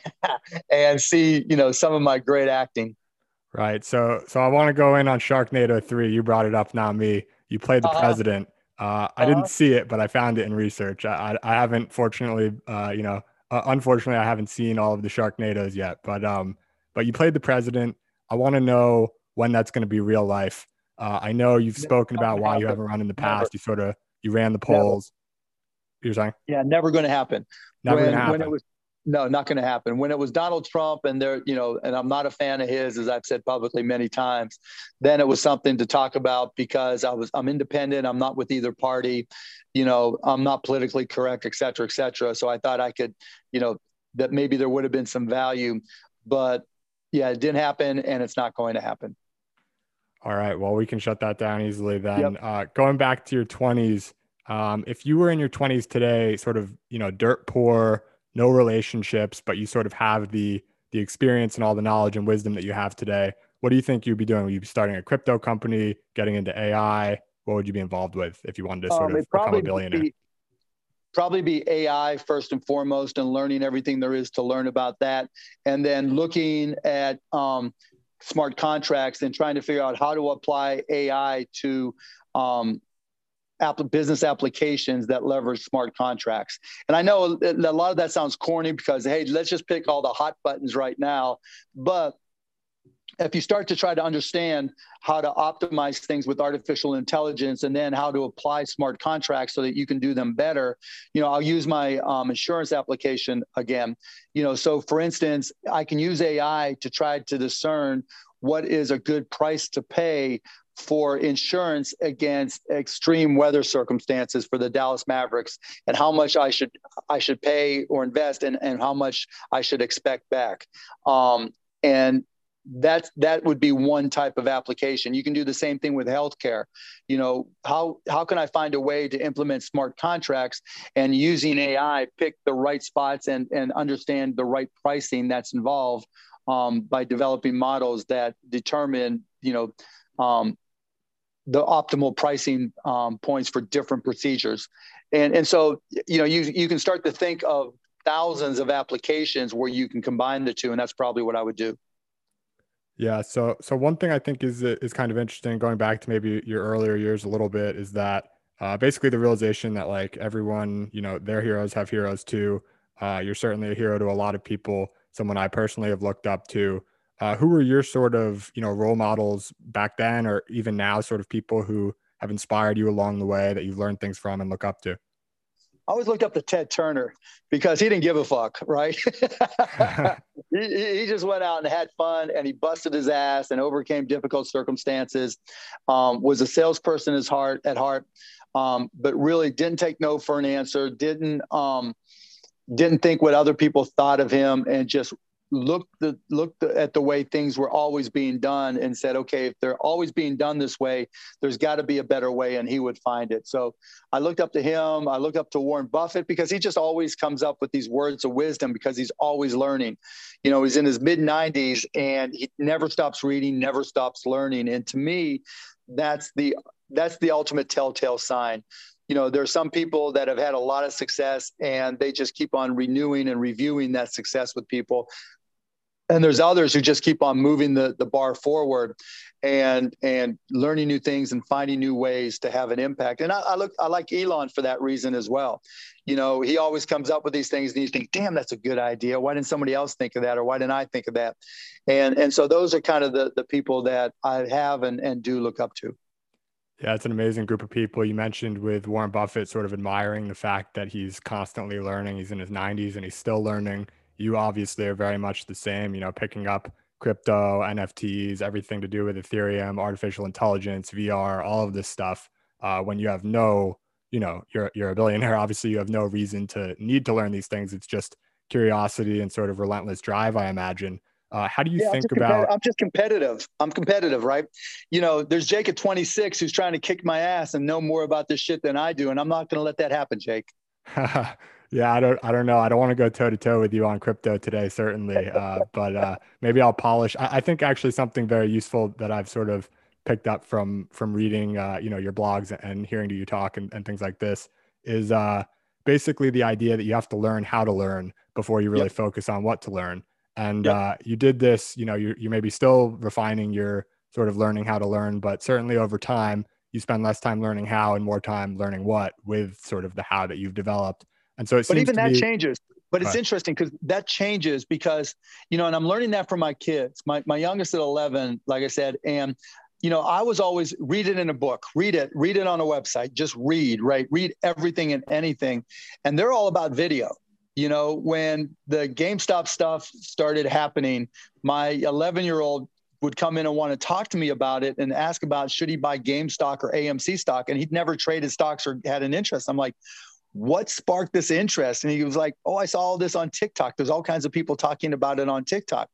(laughs) and see you know some of my great acting. Right. So so I want to go in on Sharknado three. You brought it up, not me. You played the uh-huh. president. Uh, I didn't uh-huh. see it, but I found it in research. I, I, I haven't, fortunately, uh, you know, uh, unfortunately, I haven't seen all of the Sharknadoes yet, but um, but you played the president. I want to know when that's going to be real life. Uh, I know you've spoken about why you haven't run in the past. Never. You sort of you ran the polls. Never. You're saying? Yeah, never going to happen. Never going to happen. When it was no, not going to happen. When it was Donald Trump, and there, you know, and I'm not a fan of his, as I've said publicly many times. Then it was something to talk about because I was I'm independent. I'm not with either party. You know, I'm not politically correct, et cetera, et cetera. So I thought I could, you know, that maybe there would have been some value, but yeah, it didn't happen, and it's not going to happen. All right. Well, we can shut that down easily then. Yep. Uh, going back to your 20s, um, if you were in your 20s today, sort of, you know, dirt poor no relationships, but you sort of have the the experience and all the knowledge and wisdom that you have today. What do you think you'd be doing? Would you be starting a crypto company, getting into AI? What would you be involved with if you wanted to sort um, of become a billionaire? Be, probably be AI first and foremost, and learning everything there is to learn about that, and then looking at um, smart contracts and trying to figure out how to apply AI to um, app- business applications that leverage smart contracts. And I know a lot of that sounds corny because, hey, let's just pick all the hot buttons right now. But if you start to try to understand how to optimize things with artificial intelligence and then how to apply smart contracts so that you can do them better you know i'll use my um, insurance application again you know so for instance i can use ai to try to discern what is a good price to pay for insurance against extreme weather circumstances for the Dallas Mavericks and how much I should I should pay or invest and, and how much I should expect back. Um, and that that would be one type of application. You can do the same thing with healthcare. You know, how how can I find a way to implement smart contracts and using AI pick the right spots and and understand the right pricing that's involved um, by developing models that determine you know um, the optimal pricing um, points for different procedures. And, and so, you know, you, you can start to think of thousands of applications where you can combine the two. And that's probably what I would do. Yeah. So, so one thing I think is, is kind of interesting going back to maybe your earlier years a little bit is that uh, basically the realization that like everyone, you know, their heroes have heroes too. Uh, you're certainly a hero to a lot of people, someone I personally have looked up to. Uh, who were your sort of you know role models back then, or even now, sort of people who have inspired you along the way that you've learned things from and look up to? I always looked up to Ted Turner because he didn't give a fuck, right? (laughs) he, he, just went out and had fun and he busted his ass and overcame difficult circumstances. Um, was a salesperson at heart, at heart, um, but really didn't take no for an answer. Didn't um, didn't think what other people thought of him, and just looked the, looked at the way things were always being done and said, okay, if they're always being done this way, there's got to be a better way, and he would find it. So I looked up to him. I looked up to Warren Buffett because he just always comes up with these words of wisdom because he's always learning. You know, he's in his mid 90s and he never stops reading, never stops learning. And to me, that's the that's the ultimate telltale sign you know, there are some people that have had a lot of success and they just keep on renewing and reviewing that success with people. And there's others who just keep on moving the, the bar forward and and learning new things and finding new ways to have an impact. And I, I, look i like elon for that reason as well. You know he always comes up with these things and you think damn that's a good idea. Why didn't somebody else think of that or why didn't i think of that? And and so those are kind of the the people that i have and and do look up to yeah, it's an amazing group of people. You mentioned with Warren Buffett sort of admiring the fact that he's constantly learning. He's in his 90s and he's still learning you obviously are very much the same, you know, picking up crypto, NFTs, everything to do with Ethereum, artificial intelligence, VR, all of this stuff. Uh, when you have no, you know, you're you're a billionaire. (laughs) Obviously, you have no reason to need to learn these things. It's just curiosity and sort of relentless drive, I imagine. Uh, how do you yeah, think I'm about? I'm just competitive. I'm competitive, right? You know, there's Jake at 26 who's trying to kick my ass and know more about this shit than I do, and I'm not going to let that happen, Jake. (laughs) yeah, I don't, I don't know. I don't want to go toe to toe with you on crypto today, certainly, uh, (laughs) but uh, maybe I'll polish. I, I, think actually something very useful that I've sort of picked up from from reading, uh, you know, your blogs and hearing to you talk and, and things like this is uh, basically the idea that you have to learn how to learn before you really yep. focus on what to learn. And yep. uh, you did this, you know, you you may be still refining your sort of learning how to learn, but certainly over time, you spend less time learning how and more time learning what with sort of the how that you've developed. And so it but even that changes. But it's interesting because that changes because, you know, and I'm learning that from my kids. My, my youngest at 11, like I said, and, you know, I was always read it in a book, read it, read it on a website, just read, right? Read everything and anything. And they're all about video. You know, when the GameStop stuff started happening, my 11 year old would come in and want to talk to me about it and ask about should he buy GameStop or AMC stock. And he'd never traded stocks or had an interest. I'm like, what sparked this interest? And he was like, Oh, I saw all this on TikTok. There's all kinds of people talking about it on TikTok.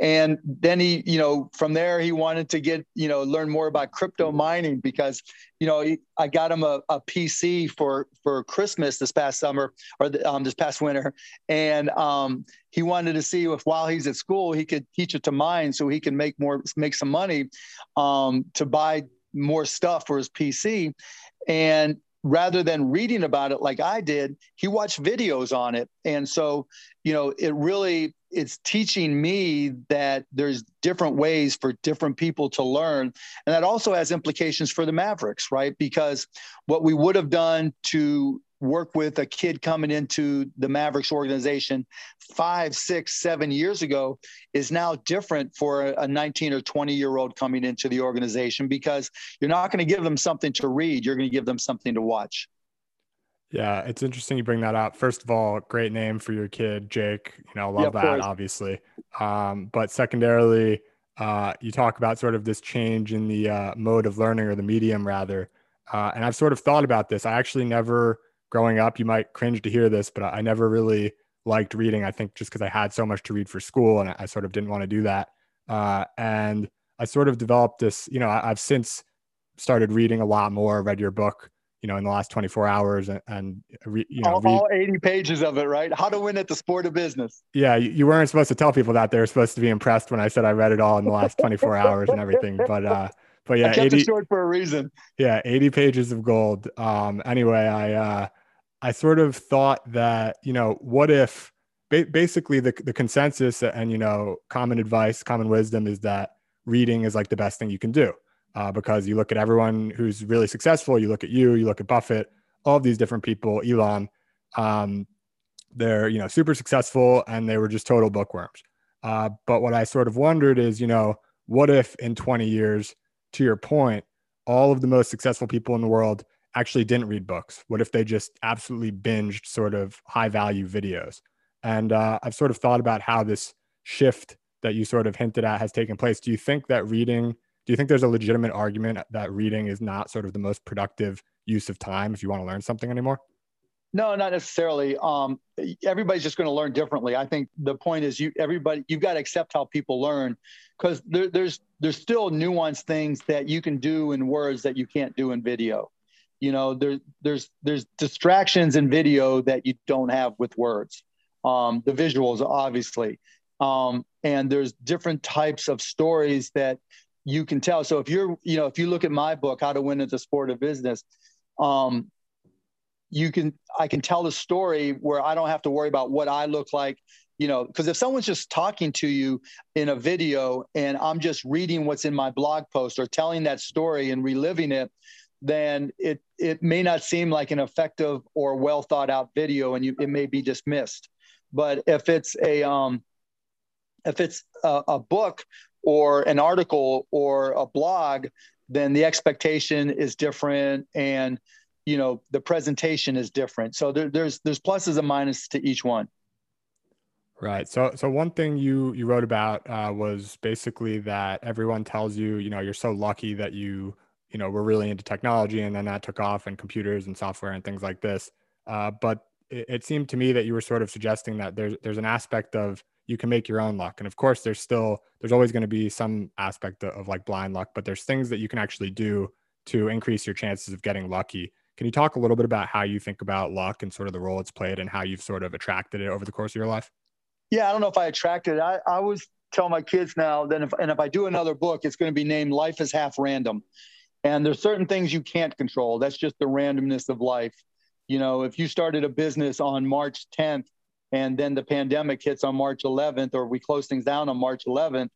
And then he, you know, from there, he wanted to get, you know, learn more about crypto mining because, you know, I got him a, a PC for, for Christmas this past summer or the, um, this past winter. And um, he wanted to see if while he's at school, he could teach it to mine so he can make more, make some money um, to buy more stuff for his PC. And rather than reading about it like I did, he watched videos on it. And so, you know, it really it's teaching me that there's different ways for different people to learn. And that also has implications for the Mavericks, right? Because what we would have done to work with a kid coming into the Mavericks organization five, six, seven years ago is now different for a 19 or 20 year old coming into the organization because you're not going to give them something to read. You're going to give them something to watch. Yeah, it's interesting you bring that up. First of all, great name for your kid, Jake. You know, love yeah, that, obviously. Um, but secondarily, uh, you talk about sort of this change in the uh, mode of learning or the medium, rather. Uh, and I've sort of thought about this. I actually never growing up, you might cringe to hear this, but I never really liked reading. I think just because I had so much to read for school and I sort of didn't want to do that. Uh, and I sort of developed this, you know, I, have since started reading a lot more, read your book, you know, in the last 24 hours and, and re, you know, all, all, 80 pages of it, right? How to win at the sport of business. Yeah. You, you, weren't supposed to tell people that they were supposed to be impressed when I said I read it all in the last 24 hours and everything. (laughs) But, uh, but yeah, 80, short for a reason. Yeah. 80 pages of gold. Um, anyway, I, uh, I sort of thought that, you know, what if ba- basically the, the consensus and, you know, common advice, common wisdom is that reading is like the best thing you can do uh, because you look at everyone who's really successful, you look at you, you look at Buffett, all of these different people, Elon, um, they're, you know, super successful and they were just total bookworms. Uh, but what I sort of wondered is, you know, what if in 20 years, to your point, all of the most successful people in the world actually didn't read books? What if they just absolutely binged sort of high value videos? And uh, I've sort of thought about how this shift that you sort of hinted at has taken place. Do you think that reading, do you think there's a legitimate argument that reading is not sort of the most productive use of time if you want to learn something anymore? No, not necessarily. Um, everybody's just going to learn differently. I think the point is you everybody you've got to accept how people learn because there, there's there's still nuanced things that you can do in words that you can't do in video you know there, there's there's distractions in video that you don't have with words um, the visuals obviously um, and there's different types of stories that you can tell so if you're you know if you look at my book how to win at the sport of business um, you can i can tell the story where i don't have to worry about what i look like you know because if someone's just talking to you in a video and i'm just reading what's in my blog post or telling that story and reliving it then it it may not seem like an effective or well thought out video, and you, it may be dismissed. But if it's a um, if it's a, a book or an article or a blog, then the expectation is different, and you know the presentation is different. So there, there's there's pluses and minuses to each one. Right. So, so one thing you you wrote about uh, was basically that everyone tells you, you know, you're so lucky that you you know, we're really into technology and then that took off and computers and software and things like this. Uh, but it, it seemed to me that you were sort of suggesting that there's there's an aspect of you can make your own luck. And of course there's still there's always going to be some aspect of, of, like blind luck but there's things that you can actually do to increase your chances of getting lucky. Can you talk a little bit about how you think about luck and sort of the role it's played and how you've sort of attracted it over the course of your life? Yeah i don't know if i attracted it. I, I always tell my kids now that if and if i do another book it's going to be named life is half random. And there's certain things you can't control. That's just the randomness of life. You know if you started a business on march 10th and then the pandemic hits on March 11th, or we close things down on March 11th,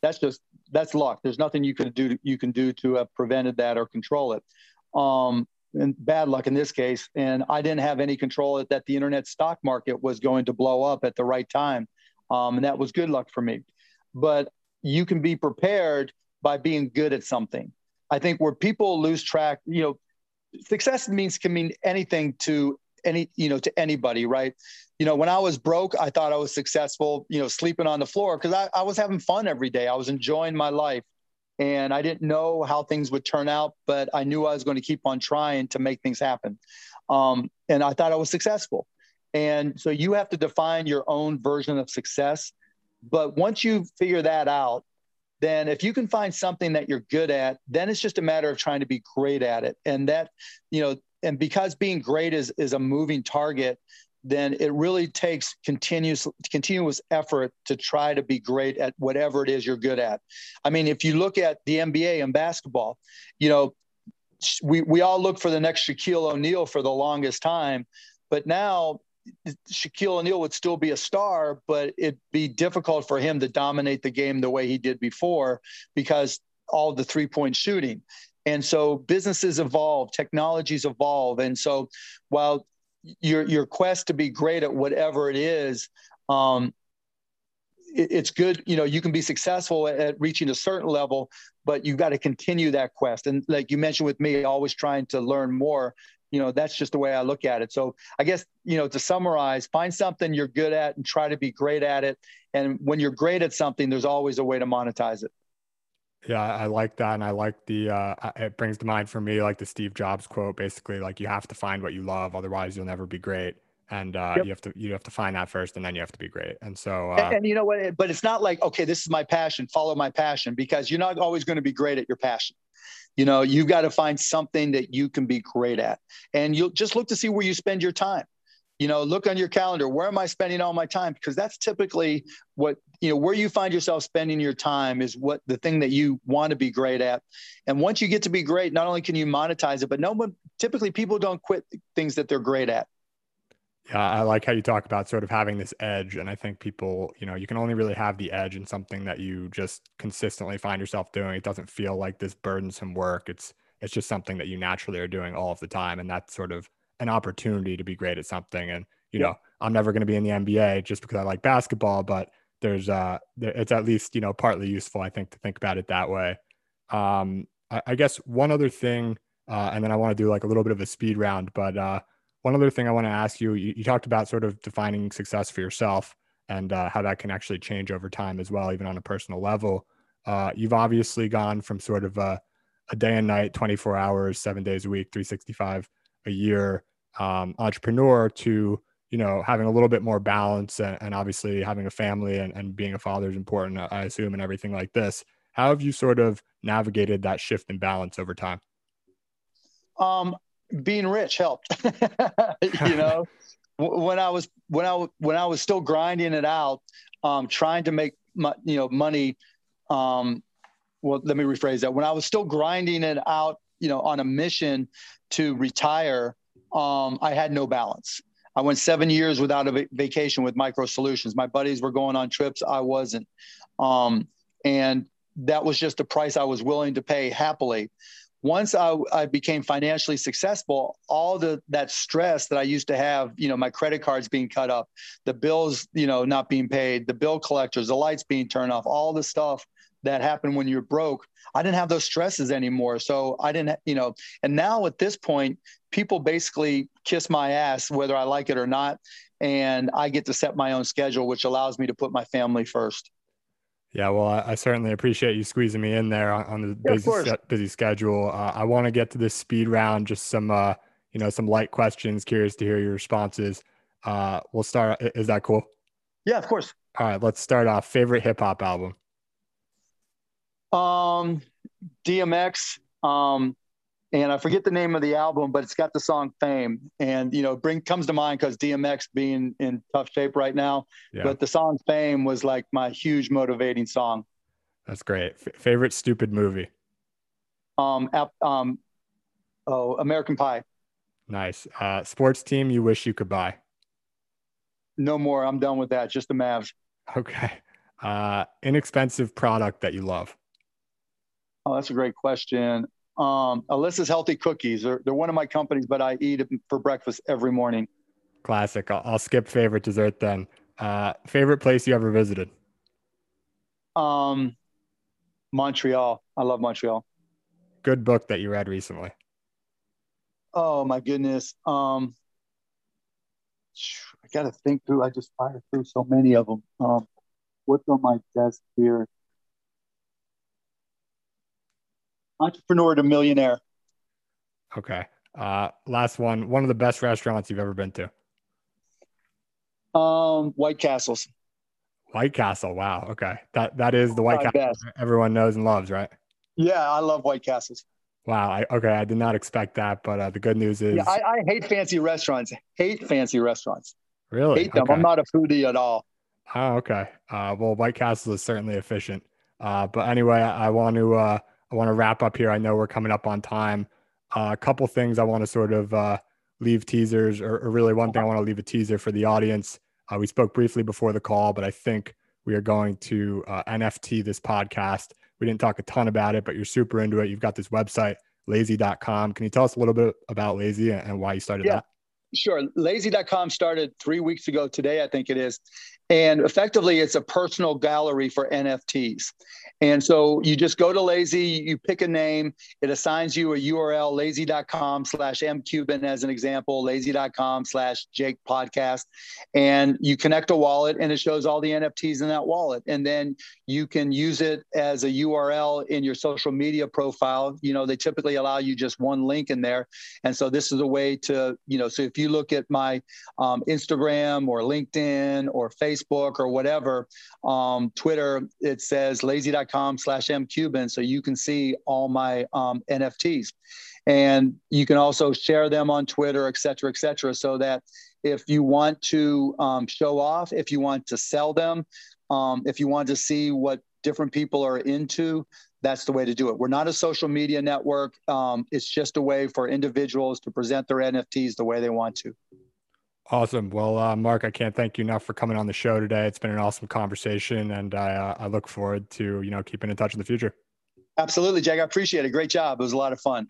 that's just that's luck. There's nothing you can do you can do to have prevented that or control it. Um, and bad luck in this case. And I didn't have any control that the internet stock market was going to blow up at the right time, um, and that was good luck for me. But you can be prepared by being good at something. I think where people lose track, you know, success means can mean anything to any you know to anybody right? You know when i was broke i thought i was successful you know sleeping on the floor because I, I was having fun every day. I was enjoying my life. And i didn't know how things would turn out but i knew i was going to keep on trying to make things happen. Um, and i thought i was successful. And so you have to define your own version of success. But once you figure that out then if you can find something that you're good at then it's just a matter of trying to be great at it. And that you know and because being great is is a moving target then it really takes continuous continuous effort to try to be great at whatever it is you're good at. I mean, if you look at the NBA and basketball, you know, we we all look for the next Shaquille O'Neal for the longest time, but now Shaquille O'Neal would still be a star, but it'd be difficult for him to dominate the game the way he did before because all the three point shooting. And so businesses evolve, technologies evolve. And so while your your quest to be great at whatever it is, um, it, it's good. You know, you can be successful at, at reaching a certain level, but you've got to continue that quest. And like you mentioned with me, always trying to learn more. You know, that's just the way I look at it. So I guess you know to summarize, find something you're good at and try to be great at it. And when you're great at something, there's always a way to monetize it. Yeah, I like that, and I like the. Uh, it brings to mind for me like the Steve Jobs quote, basically like you have to find what you love, otherwise you'll never be great, and uh, yep. you have to you have to find that first, and then you have to be great. And so, uh, and, and, you know what? But it's not like okay, this is my passion, follow my passion, because you're not always going to be great at your passion. You know, you've got to find something that you can be great at, and you'll just look to see where you spend your time you know look on your calendar where am i spending all my time because that's typically what you know where you find yourself spending your time is what the thing that you want to be great at and once you get to be great not only can you monetize it but no one typically people don't quit things that they're great at yeah i like how you talk about sort of having this edge and i think people you know you can only really have the edge in something that you just consistently find yourself doing it doesn't feel like this burdensome work it's it's just something that you naturally are doing all of the time and that's sort of an opportunity to be great at something. And you yeah. know, I'm never going to be in the NBA just because I like basketball, but there's uh, it's at least you know partly useful, I think, to think about it that way. Um, I, I guess one other thing, uh, and then I want to do like a little bit of a speed round, but uh, one other thing I want to ask you, you, you talked about sort of defining success for yourself and uh, how that can actually change over time as well, even on a personal level. Uh, you've obviously gone from sort of a, a day and night, 24 hours, seven days a week, 365 a year um, entrepreneur to you know having a little bit more balance and, and obviously having a family and, and being a father is important i assume and everything like this. How have you sort of navigated that shift in balance over time? Um, being rich helped (laughs) you know? (laughs) When i was when i when i was still grinding it out um, trying to make my, you know money um, well let me rephrase that. When i was still grinding it out you know on a mission to retire um, I had no balance. I went seven years without a vacation with Micro Solutions. My buddies were going on trips, I wasn't, um, and that was just the price I was willing to pay happily. Once I, I became financially successful, all the that stress that I used to have, you know, my credit cards being cut up, the bills, you know, not being paid, the bill collectors, the lights being turned off, all the stuff that happened when you're broke i didn't have those stresses anymore so i didn't you know and now at this point people basically kiss my ass whether i like it or not and i get to set my own schedule which allows me to put my family first yeah, well, I, I certainly appreciate you squeezing me in there on, on the yeah, busy, busy schedule. Uh, I want to get to this speed round, just some, uh, you know, some light questions. Curious to hear your responses. Uh, we'll start. Is that cool? Yeah, of course. All right, let's start off. Favorite hip hop album? Um, DMX. Um, and I forget the name of the album, but it's got the song "Fame," and you know, bring comes to mind because DMX being in tough shape right now. Yeah. But the song "Fame" was like my huge motivating song. That's great. F- favorite stupid movie? Um, um, oh, American Pie. Nice. Uh, sports team you wish you could buy? No more. I'm done with that. Just the Mavs. Okay. Uh, inexpensive product that you love? Oh, that's a great question. Um, Alyssa's Healthy Cookies. They're, they're one of my companies, but I eat them for breakfast every morning. Classic. I'll, I'll skip favorite dessert then. Uh, favorite place you ever visited? Um, Montreal. I love Montreal. Good book that you read recently. Oh my goodness. Um, I got to think through. I just fired through so many of them. Um, what's on my desk here? Entrepreneur to Millionaire. Okay. Uh, last one. One of the best restaurants you've ever been to. Um, White Castles. White Castle. Wow. Okay. That that is the White My Castle best. everyone knows and loves, right? Yeah, I love White Castles. Wow. I, okay, I did not expect that, but uh, the good news is yeah, I, I, hate fancy restaurants. Hate fancy restaurants. Really? Hate them. Okay. I'm not a foodie at all. Oh, okay. Uh, well, White Castle is certainly efficient. Uh, but anyway, I, I want to uh, I want to wrap up here. I know we're coming up on time. Uh, a couple things I want to sort of uh, leave teasers, or, or, really one thing I want to leave a teaser for the audience. Uh, we spoke briefly before the call, but I think we are going to uh, NFT this podcast. We didn't talk a ton about it, but you're super into it. You've got this website, lazy.com. Can you tell us a little bit about Lazy and why you started yeah. that? Sure. Lazy.com started three weeks ago today, I think it is. And effectively, it's a personal gallery for NFTs. And so you just go to Lazy, you pick a name, it assigns you a URL, lazy.com slash mcuban as an example, lazy.com slash Jake podcast. And you connect a wallet and it shows all the NFTs in that wallet. And then you can use it as a URL in your social media profile. You know, they typically allow you just one link in there. And so this is a way to, you know, so if you look at my um, Instagram or LinkedIn or Facebook or whatever, um, Twitter, it says lazy.com com slash mcuban so you can see all my um, nfts and you can also share them on twitter et cetera et cetera so that if you want to um, show off if you want to sell them um, if you want to see what different people are into that's the way to do it. We're not a social media network. Um, it's just a way for individuals to present their nfts the way they want to Awesome. Well, uh, Mark, I can't thank you enough for coming on the show today. It's been an awesome conversation, and I, uh, I look forward to you know keeping in touch in the future. Absolutely, Jack. I appreciate it. Great job. It was a lot of fun.